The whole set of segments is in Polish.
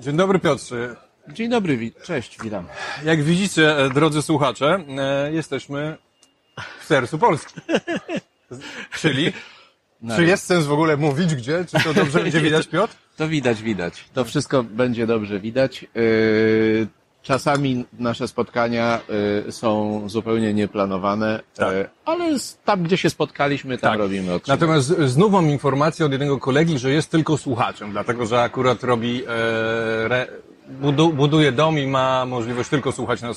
Dzień dobry Piotrze. Dzień dobry, wi- cześć, witam. Jak widzicie, e, drodzy słuchacze, e, jesteśmy w sercu Polski. Czyli, czy jest sens w ogóle mówić gdzie? Czy to dobrze będzie widać, Piotr? To widać, widać. To wszystko będzie dobrze widać. Yy, Czasami nasze spotkania yy, są zupełnie nieplanowane, Tak. yy, ale tam, gdzie się spotkaliśmy, tam robimy odcinek. Natomiast znów mam informację od jednego kolegi, że jest tylko słuchaczem, dlatego że akurat robi, e, re, budu, buduje dom i ma możliwość tylko słuchać na,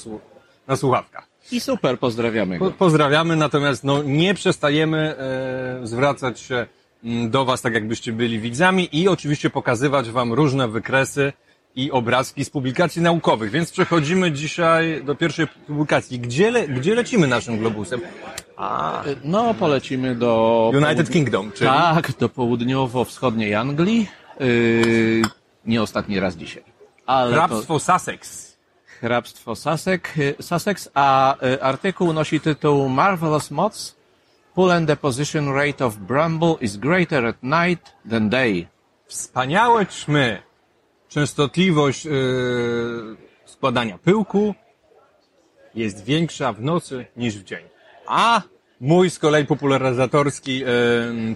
na słuchawkach. I super, pozdrawiamy Po, go. pozdrawiamy, natomiast no, nie przestajemy e, zwracać się mm, do Was tak, jakbyście byli widzami i oczywiście pokazywać Wam różne wykresy i obrazki z publikacji naukowych. Więc przechodzimy dzisiaj do pierwszej publikacji. Gdzie, le, gdzie lecimy naszym globusem? A, No, polecimy do... United Kingdom, czyli Tak, do południowo-wschodniej Anglii. Yy, Nie ostatni raz dzisiaj. Ale to hrabstwo Sussex. hrabstwo Sussex, y, Sussex, a y, artykuł nosi tytuł Marvelous Moths. Pull and deposition rate of bramble is greater at night than day. Wspaniałe ćmy. Częstotliwość e, składania pyłku jest większa w nocy niż w dzień. A mój z kolei popularyzatorski e,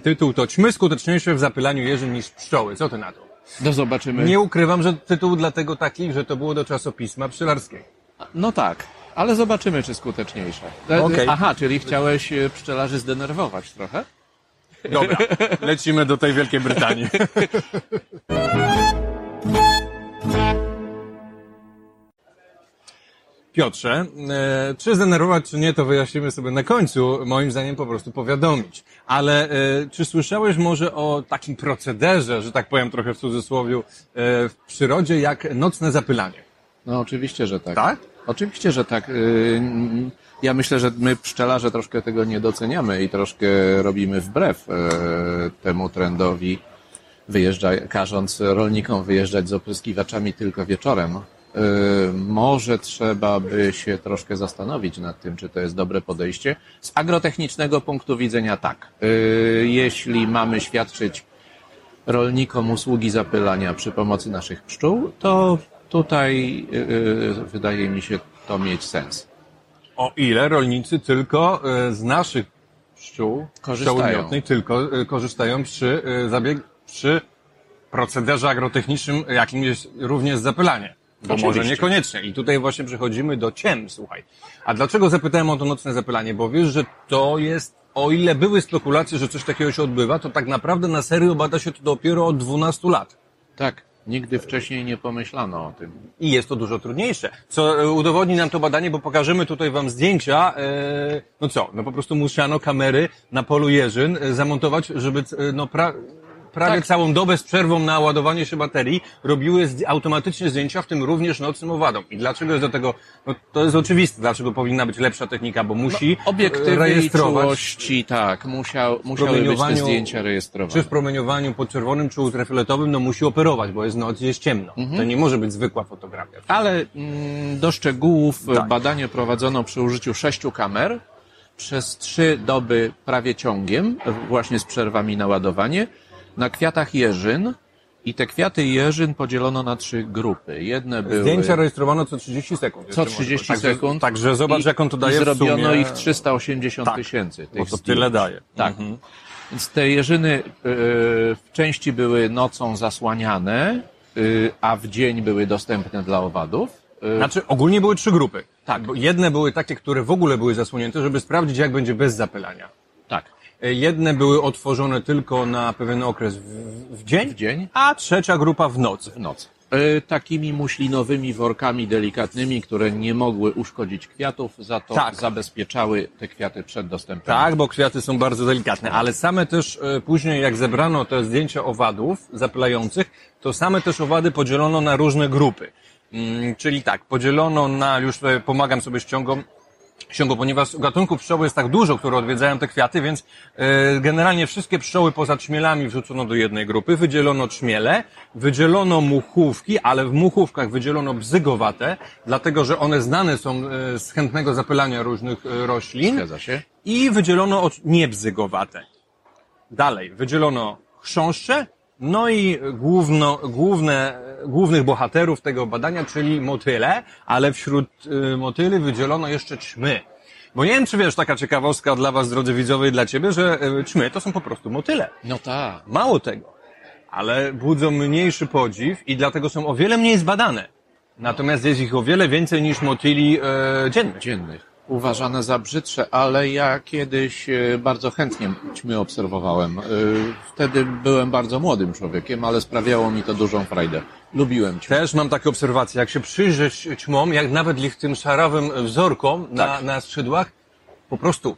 tytuł to ćmy skuteczniejsze w zapylaniu jeżyn niż pszczoły. Co ty na to? No zobaczymy. Nie ukrywam, że tytuł dlatego taki, że to było do czasopisma pszczelarskiego. No tak, ale zobaczymy, czy skuteczniejsze. E, Okej. Aha, czyli chciałeś pszczelarzy zdenerwować trochę? Dobra, lecimy do tej Wielkiej Brytanii. Piotrze, e, czy zdenerwować, czy nie, to wyjaśnimy sobie na końcu. Moim zdaniem po prostu powiadomić. Ale e, czy słyszałeś może o takim procederze, że tak powiem trochę w cudzysłowie, e, w przyrodzie, jak nocne zapylanie? No oczywiście, że tak. Tak? Oczywiście, że tak. Ja myślę, że my pszczelarze troszkę tego nie doceniamy i troszkę robimy wbrew temu trendowi, wyjeżdża, każąc rolnikom wyjeżdżać z opryskiwaczami tylko wieczorem. Y, Może trzeba by się troszkę zastanowić nad tym, czy to jest dobre podejście. Z agrotechnicznego punktu widzenia tak. Y, Jeśli mamy świadczyć rolnikom usługi zapylania przy pomocy naszych pszczół, to tutaj yy, wydaje mi się to mieć sens. O ile rolnicy tylko z naszych pszczół, Korzystają. pszczoły miotnej, tylko korzystają przy zabieg, przy procederze agrotechnicznym, jakim jest również zapylanie. Bo Oczywiście. może niekoniecznie. I tutaj właśnie przechodzimy do ciem, słuchaj. A dlaczego zapytałem o to nocne zapylanie? Bo wiesz, że to jest, o ile były spekulacje, że coś takiego się odbywa, to tak naprawdę na serio bada się to dopiero od 12 lat. Tak, nigdy wcześniej nie pomyślano o tym. I jest to dużo trudniejsze. Co e, udowodni nam to badanie, bo pokażemy tutaj wam zdjęcia. E, no co, no po prostu musiano kamery na polu Jerzyn e, zamontować, żeby no pra, prawie Tak. całą dobę z przerwą na ładowanie się baterii robiły automatycznie zdjęcia, w tym również nocnym owadom. I dlaczego jest do tego, no to jest oczywiste, dlaczego powinna być lepsza technika, bo musi e, Obiektywy i rejestrować czułości, tak, musiał, musiały być te zdjęcia czy rejestrowane. w promieniowaniu podczerwonym, czy ultrafioletowym, no musi operować, bo jest noc jest ciemno. To nie może być zwykła fotografia. Ale mm, do szczegółów Tak. badanie prowadzono przy użyciu sześciu kamer przez trzy doby prawie ciągiem, właśnie z przerwami na ładowanie, na kwiatach jeżyn i te kwiaty jeżyn podzielono na trzy grupy. Jedne były... Zdjęcia rejestrowano co 30 sekund. Co jeszcze może 30 powiedzieć. Także- sekund. Także zobacz, I- jak on to daje I zrobiono ich 380 Tak, tysięcy. Bo tych to tyle daje. Tak. Mhm. Więc te jeżyny y, w części były nocą zasłaniane, y, a w dzień były dostępne dla owadów. Y, Znaczy, ogólnie były trzy grupy. Tak. Bo jedne były takie, które w ogóle były zasłonięte, żeby sprawdzić, jak będzie bez zapylania. tak. E, Jedne były otworzone tylko na pewien okres w, w dzień, W dzień? a trzecia grupa w nocy. w nocy. Y, Takimi muślinowymi workami delikatnymi, które nie mogły uszkodzić kwiatów, za to Tak. zabezpieczały te kwiaty przed dostępem. Tak, bo kwiaty są bardzo delikatne, ale same też e, później, jak zebrano te zdjęcia owadów zapylających, to same też owady podzielono na różne grupy. Mm, czyli tak, podzielono na, już pomagam sobie ściągom, ściągą, ponieważ gatunków pszczoły jest tak dużo, które odwiedzają te kwiaty, więc e, generalnie wszystkie pszczoły poza trzmielami wrzucono do jednej grupy, wydzielono trzmiele, wydzielono muchówki, ale w muchówkach wydzielono bzygowate, dlatego że one znane są e, z chętnego zapylania różnych e, roślin. Zgadza się. I wydzielono od niebzygowate. Dalej, wydzielono chrząszcze No i główno, główne, głównych bohaterów tego badania, czyli motyle, ale wśród y, motyli wydzielono jeszcze ćmy. Bo nie wiem, czy wiesz, taka ciekawostka dla was, drodzy widzowie, i dla ciebie, że y, ćmy to są po prostu motyle. No tak. Mało tego, ale budzą mniejszy podziw i dlatego są o wiele mniej zbadane. Natomiast jest ich o wiele więcej niż motyli e, dziennych. Dziennych. Uważane za brzydsze, ale ja kiedyś e, bardzo chętnie ćmy obserwowałem. E, Wtedy byłem bardzo młodym człowiekiem, ale sprawiało mi to dużą frajdę. Lubiłem ćmy. Też mam takie obserwacje. Jak się przyjrzeć ćmom, jak nawet ich tym szarowym wzorkom na, Tak. na skrzydłach, po prostu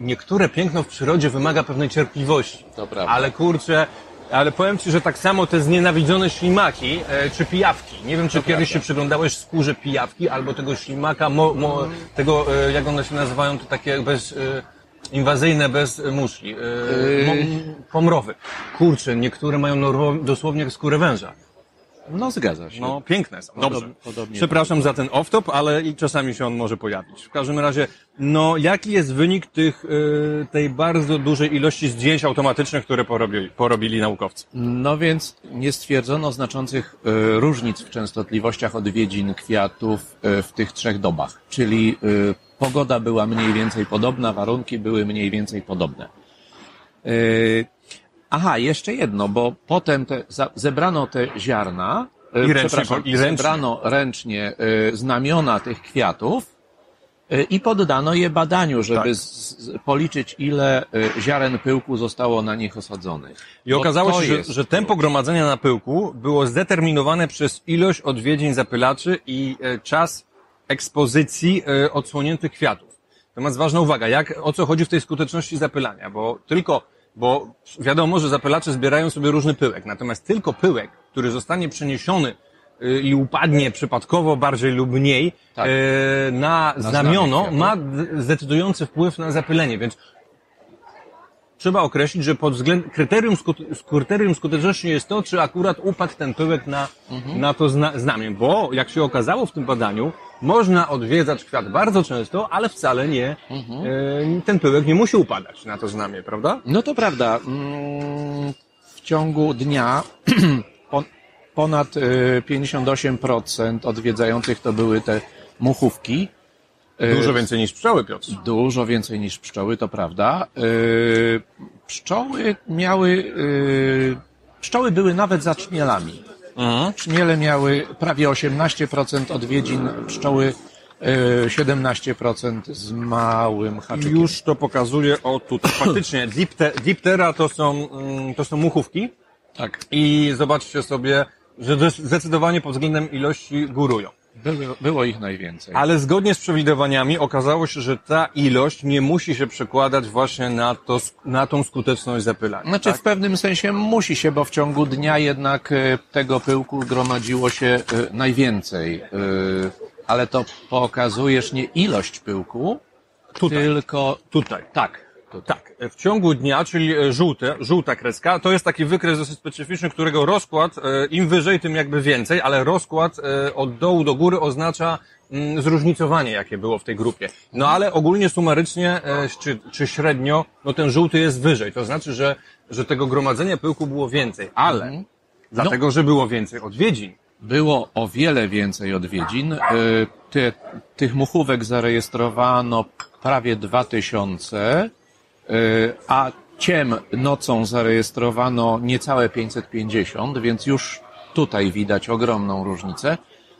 niektóre piękno w przyrodzie wymaga pewnej cierpliwości. To prawda. Ale kurczę, ale powiem Ci, że tak samo te znienawidzone ślimaki e, czy pijawki. Nie wiem, czy kiedyś prawda. się przyglądałeś skórze pijawki albo tego ślimaka, mo, mo, tego, e, jak one się nazywają, to takie bez... E, Inwazyjne bez e, muszli. E, mo, pomrowy. Kurczę, niektóre mają dosłownie skórę węża. No zgadza się. No, piękne są. Podob- Dobrze. podobnie Przepraszam za ten off-top, ale i czasami się on może pojawić. W każdym razie, no, jaki jest wynik tych, y, tej bardzo dużej ilości zdjęć automatycznych, które porobili, porobili naukowcy? No więc nie stwierdzono znaczących e, różnic w częstotliwościach odwiedzin kwiatów e, w tych trzech dobach. Czyli e, pogoda była mniej więcej podobna, warunki były mniej więcej podobne. Aha, jeszcze jedno, bo potem te, zebrano te ziarna, e, I ręcznie i ręcznie. zebrano ręcznie e, znamiona tych kwiatów e, i poddano je badaniu, żeby Tak. z, z, policzyć, ile ziaren pyłku zostało na nich osadzonych. I Bo okazało się, że, że tempo gromadzenia na pyłku było zdeterminowane przez ilość odwiedzin zapylaczy i czas ekspozycji odsłoniętych kwiatów. Natomiast ważna uwaga, jak, o co chodzi w tej skuteczności zapylania, bo tylko, bo wiadomo, że zapylacze zbierają sobie różny pyłek, natomiast tylko pyłek, który zostanie przeniesiony e, i upadnie przypadkowo bardziej lub mniej Tak. e, na, znamie znamiono, ma zdecydujący wpływ na zapylenie, więc trzeba określić, że pod względem kryterium, skute- kryterium skuteczności jest to, czy akurat upadł ten pyłek na, na to zna, znamię, bo jak się okazało w tym badaniu, można odwiedzać kwiat bardzo często, ale wcale nie, e, ten pyłek nie musi upadać na to znamię, prawda? No to prawda. Mm, W ciągu dnia pon- ponad y, 58% odwiedzających to były te muchówki. Y, Dużo więcej niż pszczoły, Piotr. Dużo więcej niż pszczoły, to prawda. Y, Pszczoły miały, y, pszczoły były nawet za czmielami. Mhm. Czmiele miały prawie 18% odwiedzin, pszczoły y, 17% z małym haczykiem. Już to pokazuje, o tutaj, faktycznie, dipte, diptera to są, mm, to są muchówki Tak. i zobaczcie sobie, że zdecydowanie pod względem ilości górują. Było, było ich najwięcej. Ale zgodnie z przewidywaniami okazało się, że ta ilość nie musi się przekładać właśnie na, to, na tą skuteczność zapylania. Znaczy w pewnym sensie musi się, bo w ciągu dnia jednak e, tego pyłku gromadziło się e, najwięcej. E, Ale to pokazujesz nie ilość pyłku, Tutaj. tylko Tutaj. tak. Tak, w ciągu dnia, czyli e, żółte, żółta kreska, to jest taki wykres dosyć specyficzny, którego rozkład, e, im wyżej, tym jakby więcej, ale rozkład e, od dołu do góry oznacza mm, zróżnicowanie, jakie było w tej grupie. No ale ogólnie sumarycznie, e, czy, czy średnio, no ten żółty jest wyżej, to znaczy, że, że tego gromadzenia pyłku było więcej, ale Mhm. dlatego, że było więcej odwiedzin, Było o wiele więcej odwiedzin. E, Ty, tych muchówek zarejestrowano prawie 2000, e, a ciem nocą zarejestrowano niecałe 550, więc już tutaj widać ogromną różnicę.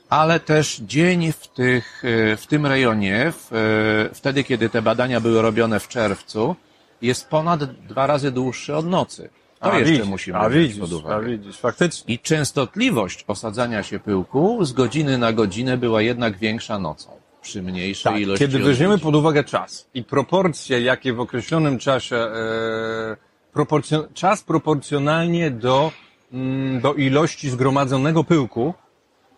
Ale też dzień w, tych, e, w tym rejonie, w, e, wtedy kiedy te badania były robione w czerwcu, jest ponad dwa razy dłuższy od nocy. To a jeszcze widzisz, musimy a wziąć widzisz, pod a uwagę. widzisz, faktycznie. I częstotliwość osadzania się pyłku z godziny na godzinę była jednak większa nocą, przy mniejszej Tak, ilości kiedy weźmiemy pod uwagę czas i proporcje, jakie w określonym czasie, e, proporcjon- czas proporcjonalnie do, mm, do ilości zgromadzonego pyłku,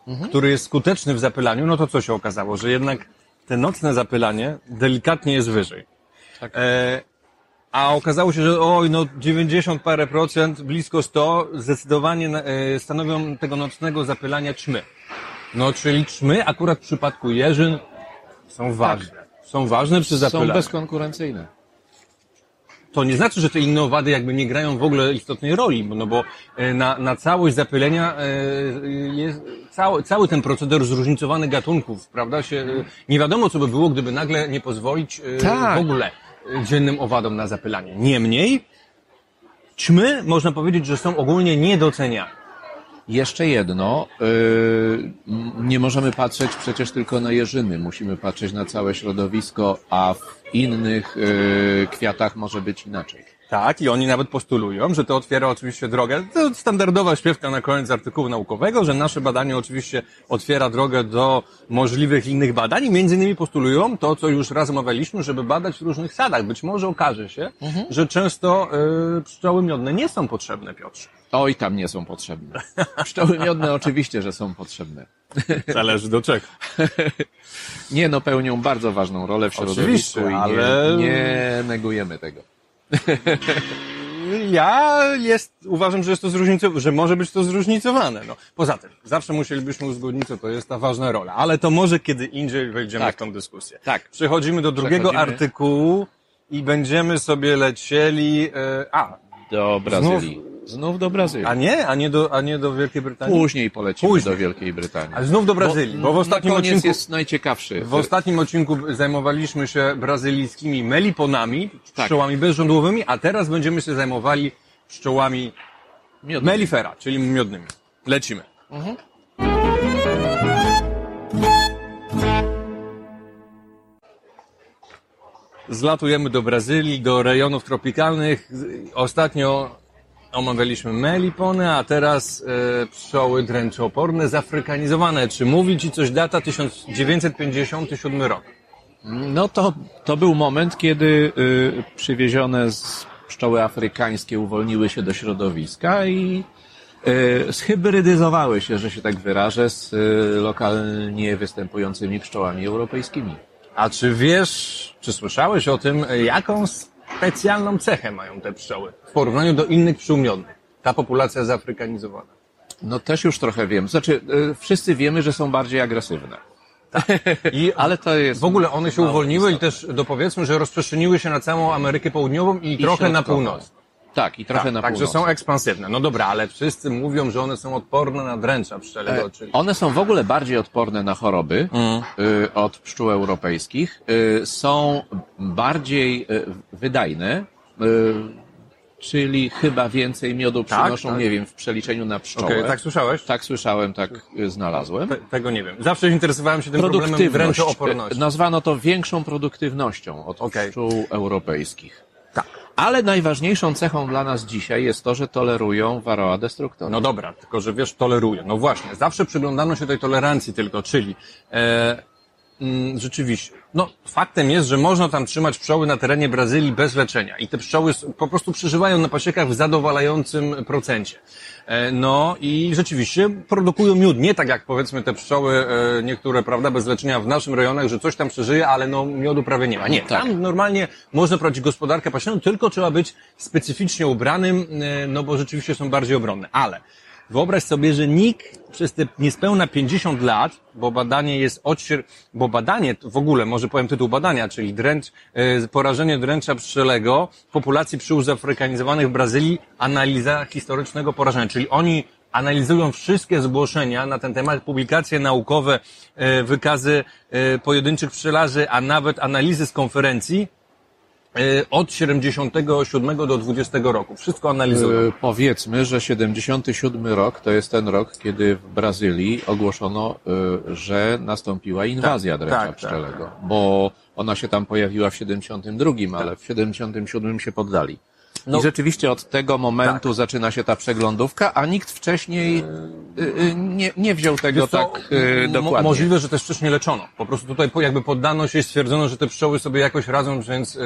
Mhm. który jest skuteczny w zapylaniu, no to co się okazało? Że jednak te nocne zapylanie delikatnie jest wyżej. Tak. E, a okazało się, że oj, no 90 parę procent, blisko 100, zdecydowanie e, stanowią tego nocnego zapylania ćmy. No, czyli ćmy akurat w przypadku jeżyn są ważne. Są ważne przy Są zapylaniu. bezkonkurencyjne. to nie znaczy, że te inne owady jakby nie grają w ogóle istotnej roli, no bo e, na, na całość zapylenia e, jest cały, cały ten proceder zróżnicowanych gatunków, prawda, się, e, nie wiadomo co by było, gdyby nagle nie pozwolić Tak. w ogóle dziennym owadom na zapylanie. Niemniej, ćmy, można powiedzieć, że są ogólnie niedoceniane. Jeszcze jedno, yy, nie możemy patrzeć przecież tylko na jeżyny, musimy patrzeć na całe środowisko, a w innych yy, kwiatach może być inaczej. Tak, i oni nawet postulują, że to otwiera oczywiście drogę, to standardowa śpiewka na koniec artykułu naukowego, że nasze badanie oczywiście otwiera drogę do możliwych innych badań i między innymi postulują to, co już raz omawialiśmy, żeby badać w różnych sadach. Być może okaże się, że często y, pszczoły miodne nie są potrzebne, Piotrze. Oj, tam nie są potrzebne. Pszczoły miodne oczywiście, że są potrzebne. Zależy do czego. Nie, no pełnią bardzo ważną rolę w środowisku Oczywiście, i nie, ale- nie negujemy tego. Ja jest, uważam, że jest to zróżnicowane, że może być to zróżnicowane. No. Poza tym, zawsze musielibyśmy uzgodnić, co to jest ta ważna rola, ale to może kiedy indziej wejdziemy Tak. w tą dyskusję. Tak. Przechodzimy do drugiego Przechodzimy. artykułu i będziemy sobie lecieli, e, a, Do Brazylii. Znów, do Brazylii. a nie, a nie do, a nie do Wielkiej Brytanii? Później polecimy Później. do Wielkiej Brytanii. Ale znów do Brazylii, bo, w ostatnim koniec odcinku... jest najciekawszy. W ostatnim odcinku zajmowaliśmy się brazylijskimi meliponami, Tak. pszczołami bezrządłowymi, a teraz będziemy się zajmowali pszczołami Miodny. Melifera, czyli miodnymi. Lecimy. Zlatujemy do Brazylii, do rejonów tropikalnych. Ostatnio omawialiśmy melipony, a teraz e, pszczoły dręczooporne, zafrykanizowane. Czy mówi Ci coś data 1957 rok? No to, to był moment, kiedy y, przywiezione z pszczoły afrykańskie uwolniły się do środowiska i y, zhybrydyzowały się, że się tak wyrażę, z y, lokalnie występującymi pszczołami europejskimi. A czy wiesz, czy słyszałeś o tym, jaką specjalną cechę mają te pszczoły w porównaniu do innych pszczół miodnych? Ta populacja zafrykanizowana. No też już trochę wiem. Znaczy, y, wszyscy wiemy, że są bardziej agresywne. I Ale to jest... w ogóle one się uwolniły i też dopowiedzmy, że rozprzestrzeniły się na całą Amerykę Południową i, I trochę na północ. Tak, i trochę Tak, na także północ. są ekspansywne. No dobra, ale wszyscy mówią, że one są odporne na dręcza pszczelego, czyli... E, One są w ogóle bardziej odporne na choroby y, od pszczół europejskich. Y, są bardziej y, wydajne, y, czyli chyba więcej miodu Tak, przynoszą, tak. nie wiem, w przeliczeniu na pszczołę. Okej, tak słyszałeś? Tak słyszałem, tak y, znalazłem. Te, tego nie wiem. Zawsze interesowałem się tym problemem dręczooporności. Y, Nazwano to większą produktywnością od Okej. pszczół europejskich. Ale najważniejszą cechą dla nas dzisiaj jest to, że tolerują varroa destructora. No dobra, tylko że wiesz, toleruję. No właśnie, zawsze przyglądano się tej tolerancji tylko, czyli e, mm, rzeczywiście, no faktem jest, że można tam trzymać pszczoły na terenie Brazylii bez leczenia i te pszczoły po prostu przeżywają na pasiekach w zadowalającym procencie. E, no i rzeczywiście produkują miód, nie tak jak powiedzmy te pszczoły e, niektóre, prawda, bez leczenia w naszym rejonach, że coś tam przeżyje, ale no miodu prawie nie ma. Nie, Tak. tam normalnie można prowadzić gospodarkę pasienną, tylko trzeba być specyficznie ubranym, e, no bo rzeczywiście są bardziej obronne. Ale wyobraź sobie, że nikt przez te niespełna 50 lat, bo badanie jest odsier... bo badanie, w ogóle, może powiem tytuł badania, czyli dręcz, e, porażenie dręcza pszczelego populacji pszczół zafrykanizowanych w Brazylii, analiza historycznego porażenia, czyli oni analizują wszystkie zgłoszenia na ten temat, publikacje naukowe, e, wykazy e, pojedynczych pszczelarzy, a nawet analizy z konferencji od 77 do 20 roku. Wszystko analizują. E, Powiedzmy, że 77 rok to jest ten rok, kiedy w Brazylii ogłoszono, e, że nastąpiła inwazja Tak, dręcza tak, tak. pszczelego, bo ona się tam pojawiła w 72, ale w 77 się poddali. No- I rzeczywiście od tego momentu zaczyna się ta przeglądówka, a nikt wcześniej e, nie, nie wziął tego co, tak mo- dokładnie. Możliwe, że też wcześniej leczono. Po prostu tutaj jakby poddano się i stwierdzono, że te pszczoły sobie jakoś radzą, więc yy,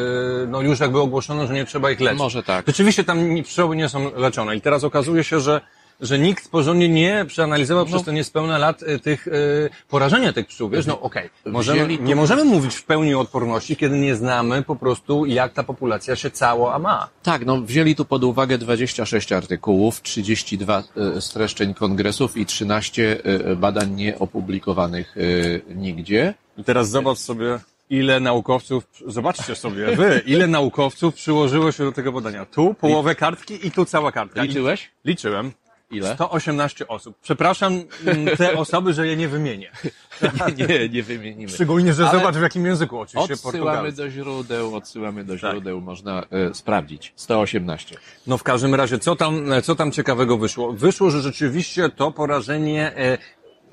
no już jakby ogłoszono, że nie trzeba ich leczyć. Może tak. Rzeczywiście tam pszczoły nie są leczone i teraz okazuje się, że że nikt porządnie nie przeanalizował No. przez te niespełna lat y, tych y, porażenia tych pszczół. Wiesz, no okej, możemy, Wzięli tu- nie możemy mówić w pełni o odporności, kiedy nie znamy po prostu jak ta populacja się cała ma. Tak, no wzięli tu pod uwagę 26 artykułów, 32 e, streszczeń kongresów i 13 e, badań nieopublikowanych e, nigdzie. I teraz zobacz sobie ile naukowców, zobaczcie sobie, wy, ile naukowców przyłożyło się do tego badania. Tu połowę kartki i tu cała kartka. Liczyłeś? Liczyłem. Ile? 118 osób. Przepraszam mm, te osoby, że je nie wymienię. Nie, nie wymienimy. Szczególnie, że Ale zobacz w jakim języku oczywiście Odsyłamy do źródeł, odsyłamy do Tak. źródeł, można e, sprawdzić. 118. No w każdym razie, co tam, co tam ciekawego wyszło? Wyszło, że rzeczywiście to porażenie, e,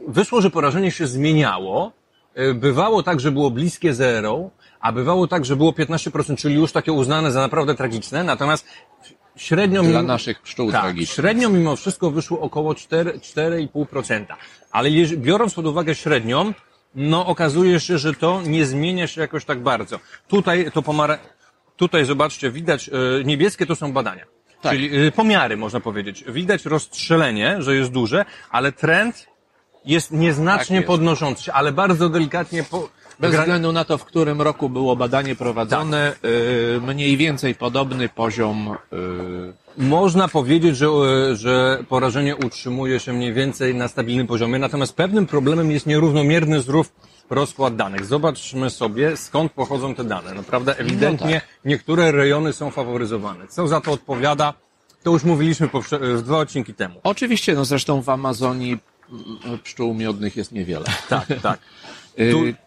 wyszło, że porażenie się zmieniało. E, Bywało tak, że było bliskie zero, a bywało tak, że było 15%, czyli już takie uznane za naprawdę tragiczne, natomiast średnio... Dla mimo- naszych pszczół tak, tragicznych. średnio mimo wszystko wyszło około 4, 4,5%. Ale jeż- biorąc pod uwagę średnią, no okazuje się, że to nie zmienia się jakoś tak bardzo. Tutaj to pomara... Tutaj zobaczcie, widać, e, niebieskie to są badania. Tak. Czyli e, pomiary, można powiedzieć. Widać rozstrzelenie, że jest duże, ale trend jest nieznacznie Tak jest. podnoszący się, ale bardzo delikatnie po... Bez gra- względu na to, w którym roku było badanie prowadzone, Tak. e, mniej więcej podobny poziom. e, Można powiedzieć, że, e, że porażenie utrzymuje się mniej więcej na stabilnym poziomie, natomiast pewnym problemem jest nierównomierny zrób rozkład danych. Zobaczmy sobie, skąd pochodzą te dane. Naprawdę, ewidentnie tak. niektóre rejony są faworyzowane. Co za to odpowiada, to już mówiliśmy powsze- dwa odcinki temu. Oczywiście, no zresztą w Amazonii mm, pszczół miodnych jest niewiele. Tak, tak. Tu-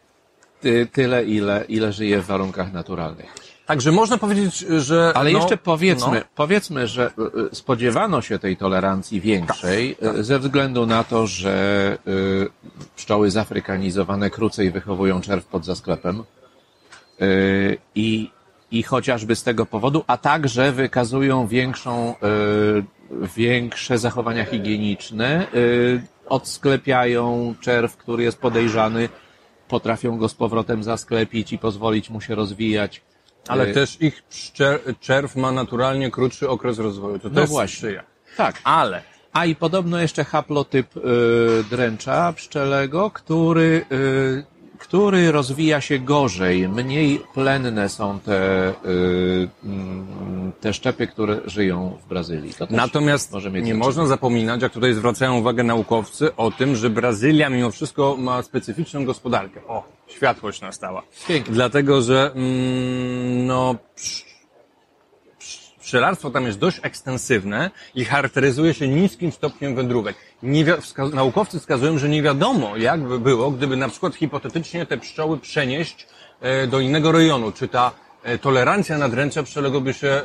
ty, tyle, ile, ile żyje w warunkach naturalnych. Także można powiedzieć, że... Ale no, jeszcze powiedzmy, no, powiedzmy, że e, e, spodziewano się tej tolerancji większej Tak, e, ze względu na to, że pszczoły zafrykanizowane krócej wychowują czerw pod zasklepem i, i chociażby z tego powodu, a także wykazują większą, większe zachowania higieniczne, odsklepiają czerw, który jest podejrzany, potrafią go z powrotem zasklepić i pozwolić mu się rozwijać. ale E, też ich czerw ma naturalnie krótszy okres rozwoju. To No też właśnie. sprzyja. Tak. Ale A i podobno jeszcze haplotyp y, dręcza pszczelego, który, y, który rozwija się gorzej. Mniej plenne są te, y, mm, te szczepy, które żyją w Brazylii. Natomiast może nie można zapominać, jak tutaj zwracają uwagę naukowcy, o tym, że Brazylia mimo wszystko ma specyficzną gospodarkę. O, światłość nastała. Pięknie. Dlatego, że mm, no, pszczelarstwo tam jest dość ekstensywne i charakteryzuje się niskim stopniem wędrówek. Nie wi- naukowcy wskazują, że nie wiadomo, jak by było, gdyby na przykład hipotetycznie te pszczoły przenieść e, do innego rejonu. Czy ta e, tolerancja na dręcze pszczelego by się e,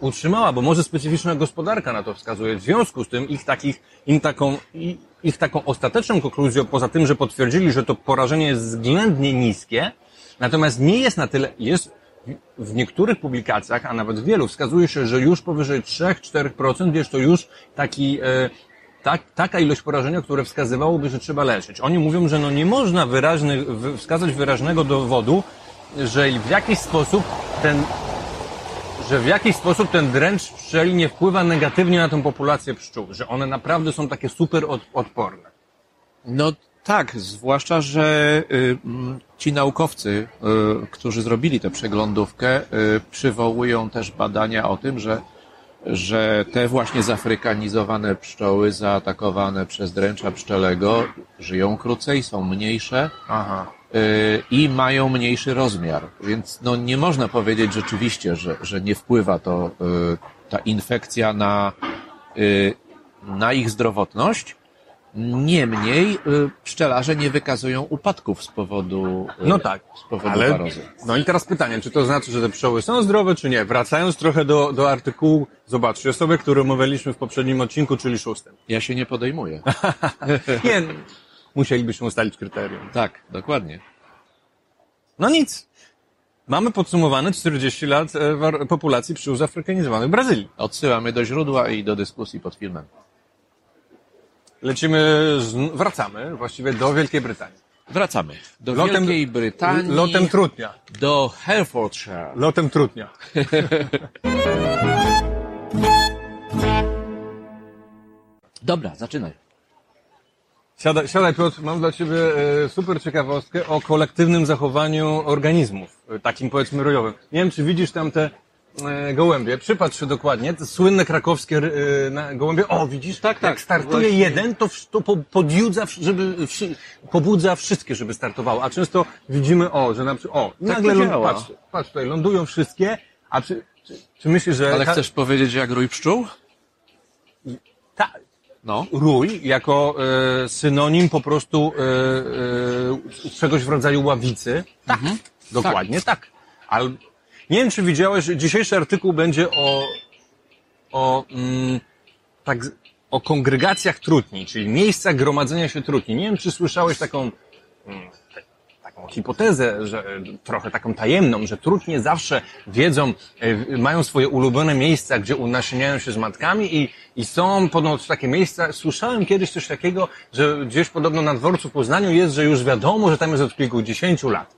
utrzymała, bo może specyficzna gospodarka na to wskazuje. W związku z tym ich takich, im taką, ich taką ostateczną konkluzją, poza tym, że potwierdzili, że to porażenie jest względnie niskie, natomiast nie jest na tyle, jest w- niektórych publikacjach, a nawet wielu, wskazuje się, że już powyżej 3-4% jest to już taki, tak, taka ilość porażenia, które wskazywałoby, że trzeba leczyć. Oni mówią, że no nie można wyraźny, wy- wskazać wyraźnego dowodu, że w jakiś sposób ten że w jakiś sposób ten dręcz pszczeli nie wpływa negatywnie na tę populację pszczół, że one naprawdę są takie super od, odporne. No tak, zwłaszcza, że y, mm, ci naukowcy, y, którzy zrobili tę przeglądówkę, y, przywołują też badania o tym, że, że te właśnie zafrykanizowane pszczoły zaatakowane przez dręcza pszczelego żyją krócej, są mniejsze Aha. y, i mają mniejszy rozmiar. Więc no, nie można powiedzieć rzeczywiście, że, że nie wpływa to y, ta infekcja na, y, na ich zdrowotność. Niemniej y, pszczelarze nie wykazują upadków z powodu, y, No tak, z powodu ale no i teraz pytanie, czy to znaczy, że te pszczoły są zdrowe, czy nie? Wracając trochę do, do artykułu, zobaczcie sobie, który omawialiśmy w poprzednim odcinku, czyli szóstym. Ja się nie podejmuję. Nie, musielibyśmy ustalić kryterium. tak, dokładnie. No nic. Mamy podsumowane 40 lat e, populacji pszczół zafrykanizowanych w Brazylii. Odsyłamy do źródła i do dyskusji pod filmem. Lecimy, z, wracamy właściwie do Wielkiej Brytanii. Wracamy do Lotem- Wielkiej Brytanii, Lotem trutnia. do Herefordshire. Lotem trutnia. Dobra, zaczynaj. Siadaj, siadaj Piotr, mam dla Ciebie e, super ciekawostkę o kolektywnym zachowaniu organizmów, e, takim powiedzmy rojowym. Nie wiem, czy widzisz tam te gołębie. Przypatrz się dokładnie, te słynne krakowskie e, na gołębie. O, widzisz? Tak, tak, Jak startuje właśnie. jeden, to, w- to po, podjudza, żeby, wszy, pobudza wszystkie, żeby startowały. A często widzimy, o, że na przykład, o, nagle to ląd, działa. patrz, patrz tutaj, lądują wszystkie, a czy, czy, czy myślisz, że... Ale chcesz powiedzieć jak rój pszczół? Ta, No. rój jako e, synonim po prostu e, e, czegoś w rodzaju ławicy. Tak, dokładnie tak. Ale nie wiem, czy widziałeś, dzisiejszy artykuł będzie o, o mm, tak, o kongregacjach trutni, czyli miejscach gromadzenia się trutni. Nie wiem, czy słyszałeś taką mm, taką hipotezę, że e, trochę taką tajemną, że trutnie zawsze wiedzą, e, mają swoje ulubione miejsca, gdzie unasieniają się z matkami i, i są ponoć takie miejsca. Słyszałem kiedyś coś takiego, że gdzieś podobno na dworcu w Poznaniu jest, że już wiadomo, że tam jest od kilkudziesięciu lat.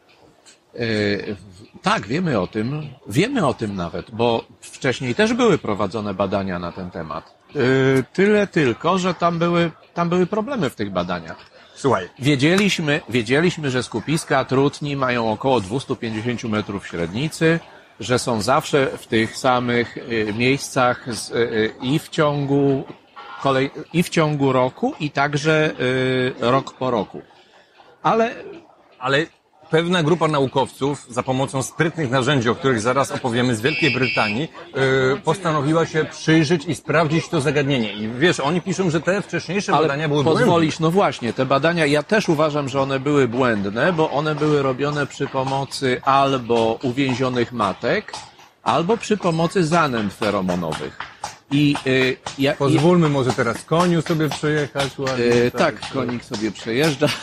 Tak, wiemy o tym. Wiemy o tym nawet, bo wcześniej też były prowadzone badania na ten temat. E, Tyle tylko, że tam były, tam były problemy w tych badaniach. Słuchaj, Wiedzieliśmy, wiedzieliśmy, że skupiska trutni mają około 250 metrów średnicy, że są zawsze w tych samych e, miejscach z, e, i w ciągu kolej, i w ciągu roku, i także e, rok po roku. Ale ale pewna grupa naukowców za pomocą sprytnych narzędzi, o których zaraz opowiemy z Wielkiej Brytanii, yy, postanowiła się przyjrzeć i sprawdzić to zagadnienie. I wiesz, oni piszą, że te wcześniejsze Ale badania były błędne. pozwolisz, no właśnie, te badania, ja też uważam, że one były błędne, bo one były robione przy pomocy albo uwięzionych matek, albo przy pomocy zanęt feromonowych. I y, ja, i, Pozwólmy może teraz koniu sobie przejechać ładnie. y, tak, konik sobie przejeżdża.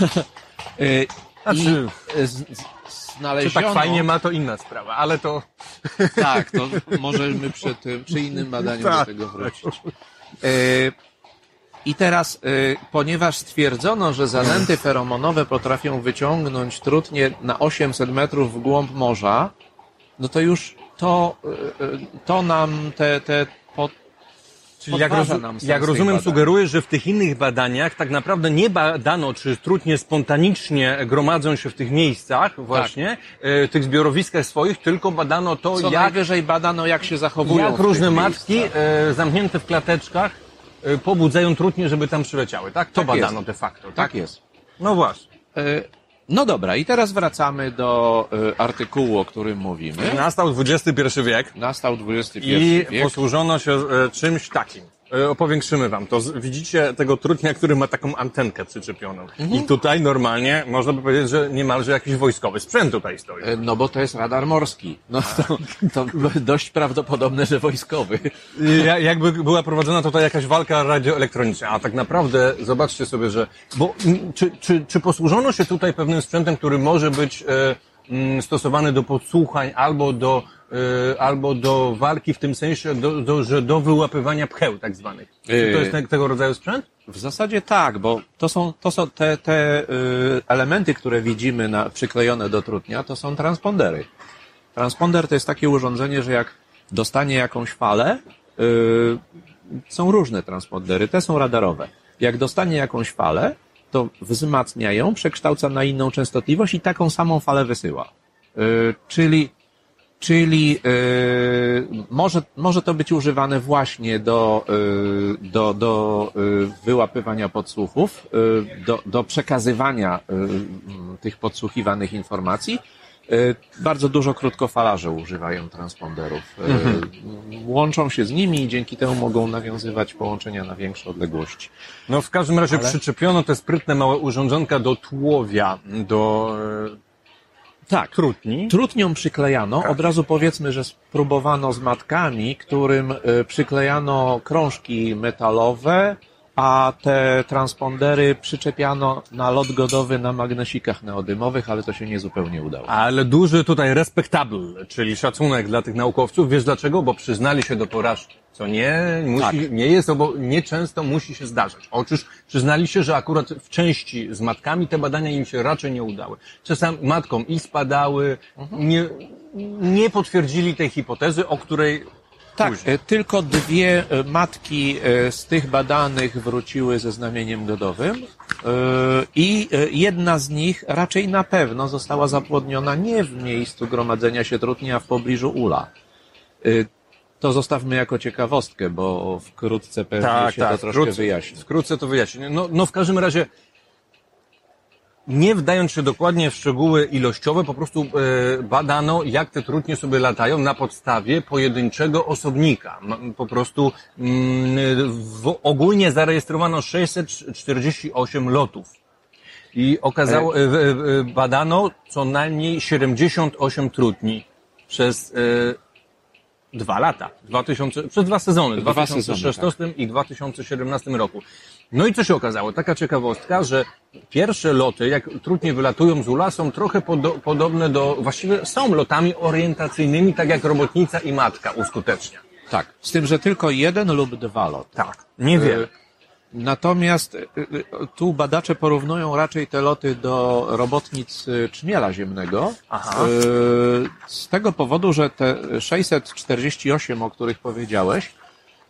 Y, Znaczy- I z, z, Czy znaleziono... tak fajnie ma, to inna sprawa, ale to... Tak, to możemy przy tym, przy innym badaniu do Tak. tego wrócić. E, I teraz, e, ponieważ stwierdzono, że zanęty feromonowe potrafią wyciągnąć trutnie na 800 metrów w głąb morza, no to już to, e, e, to nam te, te Czyli jak, rozu- jak rozumiem, badań. sugerujesz, że w tych innych badaniach tak naprawdę nie badano, czy trutnie spontanicznie gromadzą się w tych miejscach właśnie, e, tych zbiorowiskach swoich, tylko badano to, co jak najwyżej badano, jak się zachowują jak różne matki e, zamknięte w klateczkach e, pobudzają trutnie, żeby tam przyleciały, tak? To Tak badano jest. de facto, tak? Tak jest. No właśnie. No dobra, i teraz wracamy do e, artykułu, o którym mówimy. Nastał XXI wiek Nastał XXI i wiek. posłużono się e, czymś takim. E, Opowiększymy wam to. Widzicie tego trutnia, który ma taką antenkę przyczepioną. Mhm. I tutaj normalnie można by powiedzieć, że niemalże jakiś wojskowy sprzęt tutaj stoi. E, No bo to jest radar morski. No to, to dość prawdopodobne, że wojskowy. I ja- Jakby była prowadzona tutaj jakaś walka radioelektroniczna, a tak naprawdę zobaczcie sobie, że. Bo czy, czy, czy posłużono się tutaj pewnym sprzętem, który może być e, stosowany do podsłuchań albo do, e, albo do walki w tym sensie, do, do, że do wyłapywania pcheł tak zwanych. Czy to jest te, tego rodzaju sprzęt? W zasadzie tak, bo to są, to są te, te y, elementy, które widzimy na, przyklejone do trutnia, to są transpondery. Transponder to jest takie urządzenie, że jak dostanie jakąś falę, y, są różne transpondery, te są radarowe. Jak dostanie jakąś falę, to wzmacnia ją, przekształca na inną częstotliwość i taką samą falę wysyła. Y, czyli Czyli y, może, może to być używane właśnie do, y, do, do y, wyłapywania podsłuchów, do, do przekazywania tych podsłuchiwanych informacji. Bardzo dużo krótkofalarzy używają transponderów. Y, Łączą się z nimi i dzięki temu mogą nawiązywać połączenia na większe odległości. No w każdym razie Ale- przyczepiono te sprytne małe urządzonka do tułowia, do Tak. trutni. Trutnią przyklejano, od razu powiedzmy, że spróbowano z matkami, którym y, przyklejano krążki metalowe, a te transpondery przyczepiano na lot godowy na magnesikach neodymowych, ale to się nie zupełnie udało. Ale duży tutaj respectable, czyli szacunek dla tych naukowców. Wiesz dlaczego? Bo przyznali się do porażki. Co nie, musi, Tak. nie jest, bo nie często musi się zdarzać. Otóż przyznali się, że akurat w części z matkami te badania im się raczej nie udały. Czasami matkom i spadały, nie, nie potwierdzili tej hipotezy, o której Tak, później. e, tylko dwie e, matki e, z tych badanych wróciły ze znamieniem godowym i jedna z nich raczej na pewno została zapłodniona nie w miejscu gromadzenia się trutni, a w pobliżu ula. To zostawmy jako ciekawostkę, bo wkrótce pewnie Tak, się to troszkę wkrótce, wyjaśni. Wkrótce to wyjaśnię. No, no w każdym razie, nie wdając się dokładnie w szczegóły ilościowe, po prostu e, badano, jak te trutnie sobie latają na podstawie pojedynczego osobnika. Po prostu mm, ogólnie zarejestrowano 648 lotów. I okazało, e, badano co najmniej 78 trutni przez e, dwa lata, 2000, przez dwa sezony, w Dwa 2016 i 2017 roku. No i co się okazało? Taka ciekawostka, że pierwsze loty, jak trudnie wylatują z ula, są trochę podo podobne do, właściwie są lotami orientacyjnymi, tak jak robotnica i matka uskutecznia. Tak, z tym, że tylko jeden lub dwa loty. Tak. Niewiele. Natomiast y, y, tu badacze porównują raczej te loty do robotnic y, czmiela ziemnego. Aha. Z tego powodu, że te 648, o których powiedziałeś,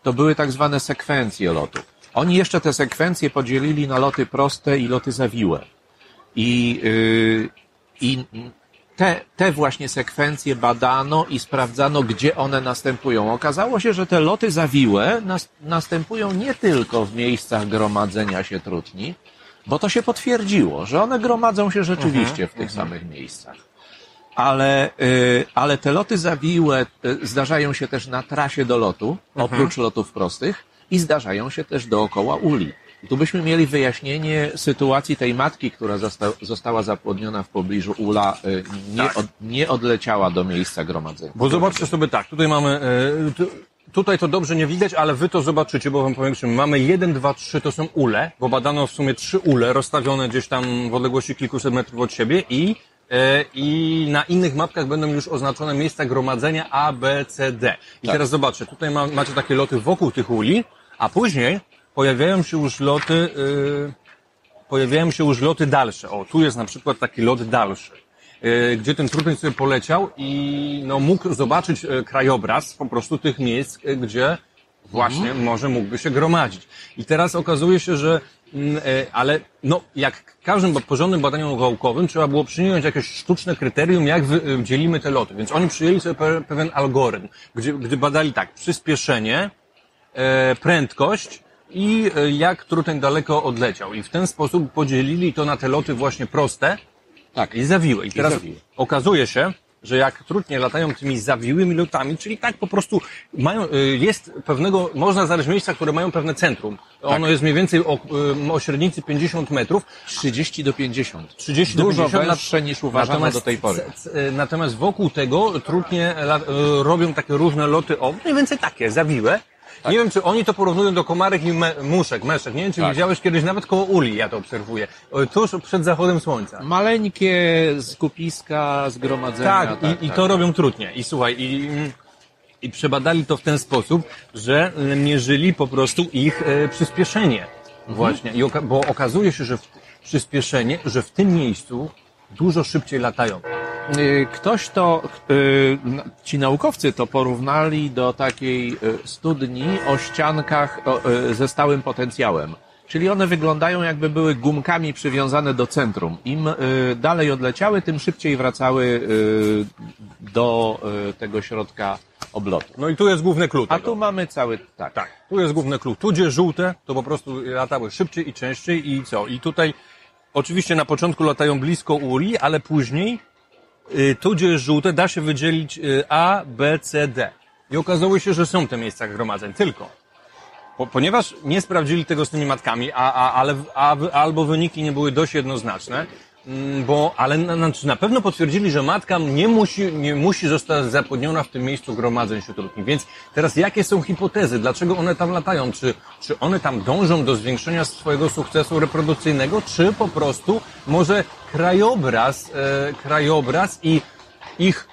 to były tak zwane sekwencje lotów. Oni jeszcze te sekwencje podzielili na loty proste i loty zawiłe. I, i te, te właśnie sekwencje badano i sprawdzano, gdzie one następują. Okazało się, że te loty zawiłe nas, następują nie tylko w miejscach gromadzenia się trutni, bo to się potwierdziło, że one gromadzą się rzeczywiście w tych samych miejscach. Ale, y, ale te loty zawiłe y, zdarzają się też na trasie do lotu, oprócz lotów prostych, i zdarzają się też dookoła uli. Tu byśmy mieli wyjaśnienie sytuacji tej matki, która zosta, została zapłodniona w pobliżu ula, y, nie, Tak. od, nie odleciała do miejsca gromadzenia. Bo zobaczcie sobie tak, tutaj mamy, e, tu, tutaj to dobrze nie widać, ale wy to zobaczycie, bo wam powiem czym. Mamy jeden, dwa, trzy, to są ule, bo badano w sumie trzy ule rozstawione gdzieś tam w odległości kilkuset metrów od siebie i, e, i na innych mapkach będą już oznaczone miejsca gromadzenia A, B, C, D. I Tak. teraz zobaczcie, tutaj ma, macie takie loty wokół tych uli, a później pojawiają się już loty, e, pojawiają się już loty dalsze. O, tu jest na przykład taki lot dalszy e, gdzie ten trudny sobie poleciał i no, mógł zobaczyć e, krajobraz po prostu tych miejsc, e, gdzie właśnie może mógłby się gromadzić. I teraz okazuje się, że mm, e, ale no, jak w każdym porządnym badaniu naukowym trzeba było przyjąć jakieś sztuczne kryterium, jak wy, e, dzielimy te loty. Więc oni przyjęli sobie pe, pewien algorytm, gdzie, gdy badali tak, przyspieszenie, e, prędkość i e, jak truteń daleko odleciał. I w ten sposób podzielili to na te loty właśnie proste, Tak. i zawiłe. I teraz zawiłe. okazuje się, że jak trudnie latają tymi zawiłymi lotami, czyli tak po prostu mają, y, jest pewnego, można znaleźć miejsca, które mają pewne centrum. Ono jest mniej więcej o, y, o średnicy 50 metrów, 30 do 50. 30 do Dużo 50 węższe niż uważano do tej pory. Natomiast wokół tego trudnie robią takie różne loty, o mniej więcej takie, zawiłe. Nie wiem, czy oni to porównują do komarek i me, muszek, meszek. Nie wiem, czy Tak. widziałeś kiedyś nawet koło uli, ja to obserwuję. Tuż przed zachodem słońca. Maleńkie skupiska zgromadzenia. Tak, i, i to robią trudnie. I słuchaj, i, i przebadali to w ten sposób, że mierzyli po prostu ich e, przyspieszenie. Właśnie. I oka- bo okazuje się, że w, przyspieszenie, że w tym miejscu dużo szybciej latają. Y, Ktoś to, y, n- ci naukowcy to porównali do takiej y, studni o ściankach ze stałym potencjałem. Czyli one wyglądają jakby były gumkami przywiązane do centrum. Im dalej odleciały, tym szybciej wracały do tego środka oblotu. No i tu jest główny klucz. A tu mamy cały, tak. Tak, tu jest główny klucz. Tu gdzie żółte, to po prostu latały szybciej i częściej i co? I tutaj oczywiście na początku latają blisko uli, ale później y, tu gdzie jest żółte da się wydzielić y, A, B, C, D. I okazało się, że są te miejsca gromadzeń, tylko. Po, ponieważ nie sprawdzili tego z tymi matkami, a, a, ale, a, albo wyniki nie były dość jednoznaczne, bo, ale na, na, pewno potwierdzili, że matka nie musi, nie musi zostać zapłodniona w tym miejscu gromadzeń trudni. Więc teraz jakie są hipotezy? Dlaczego one tam latają? Czy, czy one tam dążą do zwiększenia swojego sukcesu reprodukcyjnego, czy po prostu może krajobraz, e, krajobraz i ich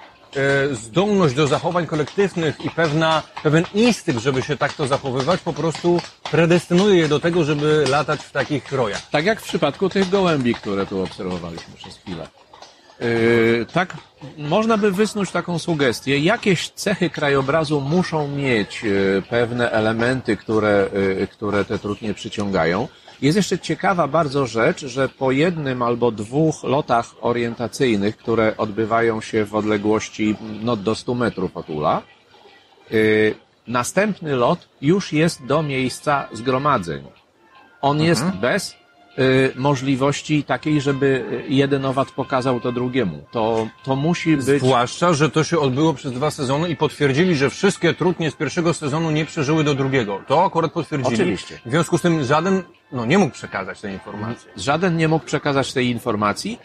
zdolność do zachowań kolektywnych i pewna, pewien instynkt, żeby się tak to zachowywać, po prostu predestynuje je do tego, żeby latać w takich rojach. Tak jak w przypadku tych gołębi, które tu obserwowaliśmy przez chwilę. Yy, tak, można by wysnuć taką sugestię. Jakieś cechy krajobrazu muszą mieć yy, pewne elementy, które, które te trudnie przyciągają. Jest jeszcze ciekawa bardzo rzecz, że po jednym albo dwóch lotach orientacyjnych, które odbywają się w odległości no, do 100 metrów od ula, Y, Następny lot już jest do miejsca zgromadzeń. On jest bez możliwości takiej, żeby jeden owad pokazał to drugiemu. To, to musi być... Zwłaszcza, że to się odbyło przez dwa sezony i potwierdzili, że wszystkie trudnie z pierwszego sezonu nie przeżyły do drugiego. To akurat potwierdzili. Oczywiście. W związku z tym żaden no, nie mógł przekazać tej informacji. Żaden nie mógł przekazać tej informacji.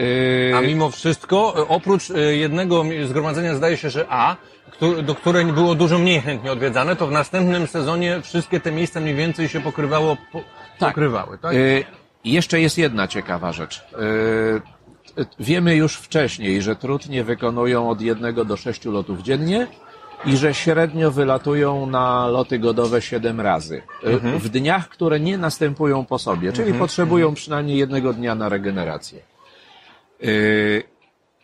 Y, A mimo wszystko, e, oprócz e, jednego zgromadzenia, zdaje się, że A, do które było dużo mniej chętnie odwiedzane, to w następnym sezonie wszystkie te miejsca mniej więcej się pokrywało, po, pokrywały, tak? Y, Jeszcze jest jedna ciekawa rzecz. Y, Wiemy już wcześniej, że trudnie wykonują od jednego do sześciu lotów dziennie i że średnio wylatują na loty godowe siedem razy. Y, W dniach, które nie następują po sobie, czyli potrzebują przynajmniej jednego dnia na regenerację.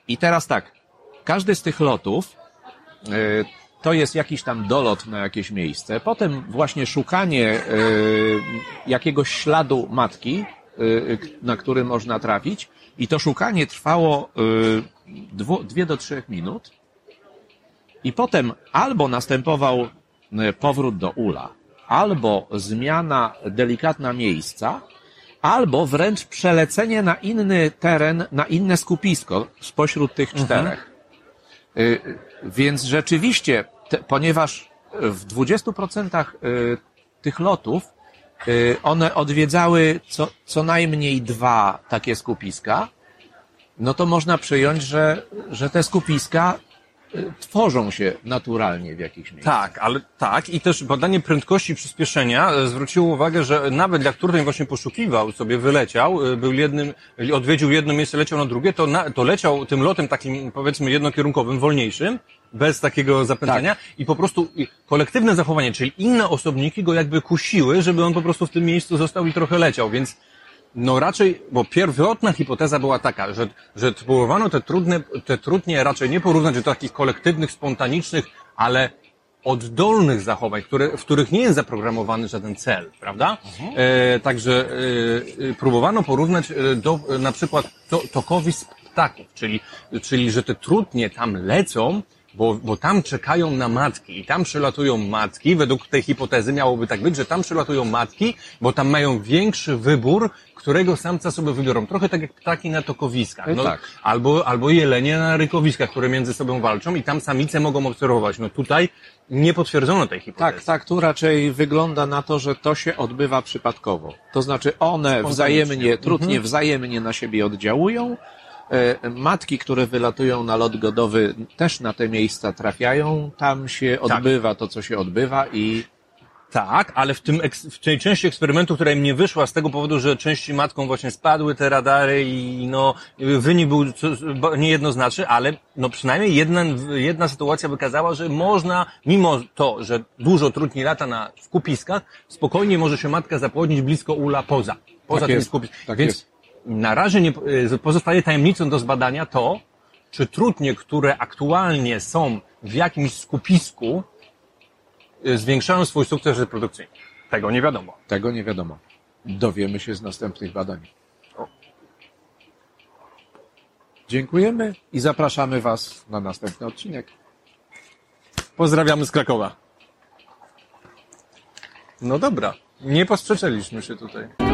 I teraz tak, każdy z tych lotów to jest jakiś tam dolot na jakieś miejsce, potem właśnie szukanie y, jakiegoś śladu matki, k- na który można trafić. I to szukanie trwało dwu, dwie do trzech minut. I potem albo następował powrót do ula, albo zmiana delikatna miejsca, albo wręcz przelecenie na inny teren, na inne skupisko spośród tych czterech. Y, y, Więc rzeczywiście, te, ponieważ w 20% y, tych lotów y, one odwiedzały co, co najmniej dwa takie skupiska, no to można przyjąć, że, że te skupiska y, tworzą się naturalnie w jakichś miejscach. Tak, ale tak i też badanie prędkości przyspieszenia e, zwróciło uwagę, że nawet jak Turden właśnie poszukiwał, sobie wyleciał, e, był jednym, odwiedził jedno miejsce, leciał na drugie, to, na, to leciał tym lotem takim powiedzmy jednokierunkowym, wolniejszym, bez takiego zapętlenia i po prostu kolektywne zachowanie, czyli inne osobniki go jakby kusiły, żeby on po prostu w tym miejscu został i trochę leciał, więc no raczej, bo pierwotna hipoteza była taka, że, że próbowano te trudne, te trudnie raczej nie porównać do takich kolektywnych, spontanicznych, ale oddolnych zachowań, które, w których nie jest zaprogramowany żaden cel, prawda? E, także e, e, próbowano porównać e, do na przykład to, ptaków, czyli, czyli że te trudnie tam lecą, bo, bo tam czekają na matki i tam przylatują matki, według tej hipotezy miałoby tak być, że tam przylatują matki, bo tam mają większy wybór, którego samca sobie wybiorą. Trochę tak jak ptaki na tokowiskach. No tak. Albo, albo jelenie na rykowiskach, które między sobą walczą i tam samice mogą obserwować. No tutaj nie potwierdzono tej hipotezy. Tak, tak, tu raczej wygląda na to, że to się odbywa przypadkowo. To znaczy one wzajemnie, trudnie wzajemnie na siebie oddziałują. E, Matki, które wylatują na lot godowy, też na te miejsca trafiają. Tam się odbywa to, co się odbywa i Tak, ale w, tym, eks- w tej części eksperymentu, która im nie wyszła z tego powodu, że części matką właśnie spadły te radary i no, wynik był niejednoznaczny, ale no przynajmniej jedna, jedna sytuacja wykazała, że można, mimo to, że dużo trudniej lata na w kupiskach, spokojnie może się matka zapłodnić blisko ula poza, poza Tak tym skupiskiem. tak Więc jest. na razie nie, y, pozostaje tajemnicą do zbadania to, czy trudnie, które aktualnie są w jakimś skupisku, zwiększają swój sukces reprodukcyjny. Tego nie wiadomo. tego nie wiadomo. Dowiemy się z następnych badań. Dziękujemy i zapraszamy Was na następny odcinek. Pozdrawiamy z Krakowa. No dobra, nie posprzeczyliśmy się tutaj.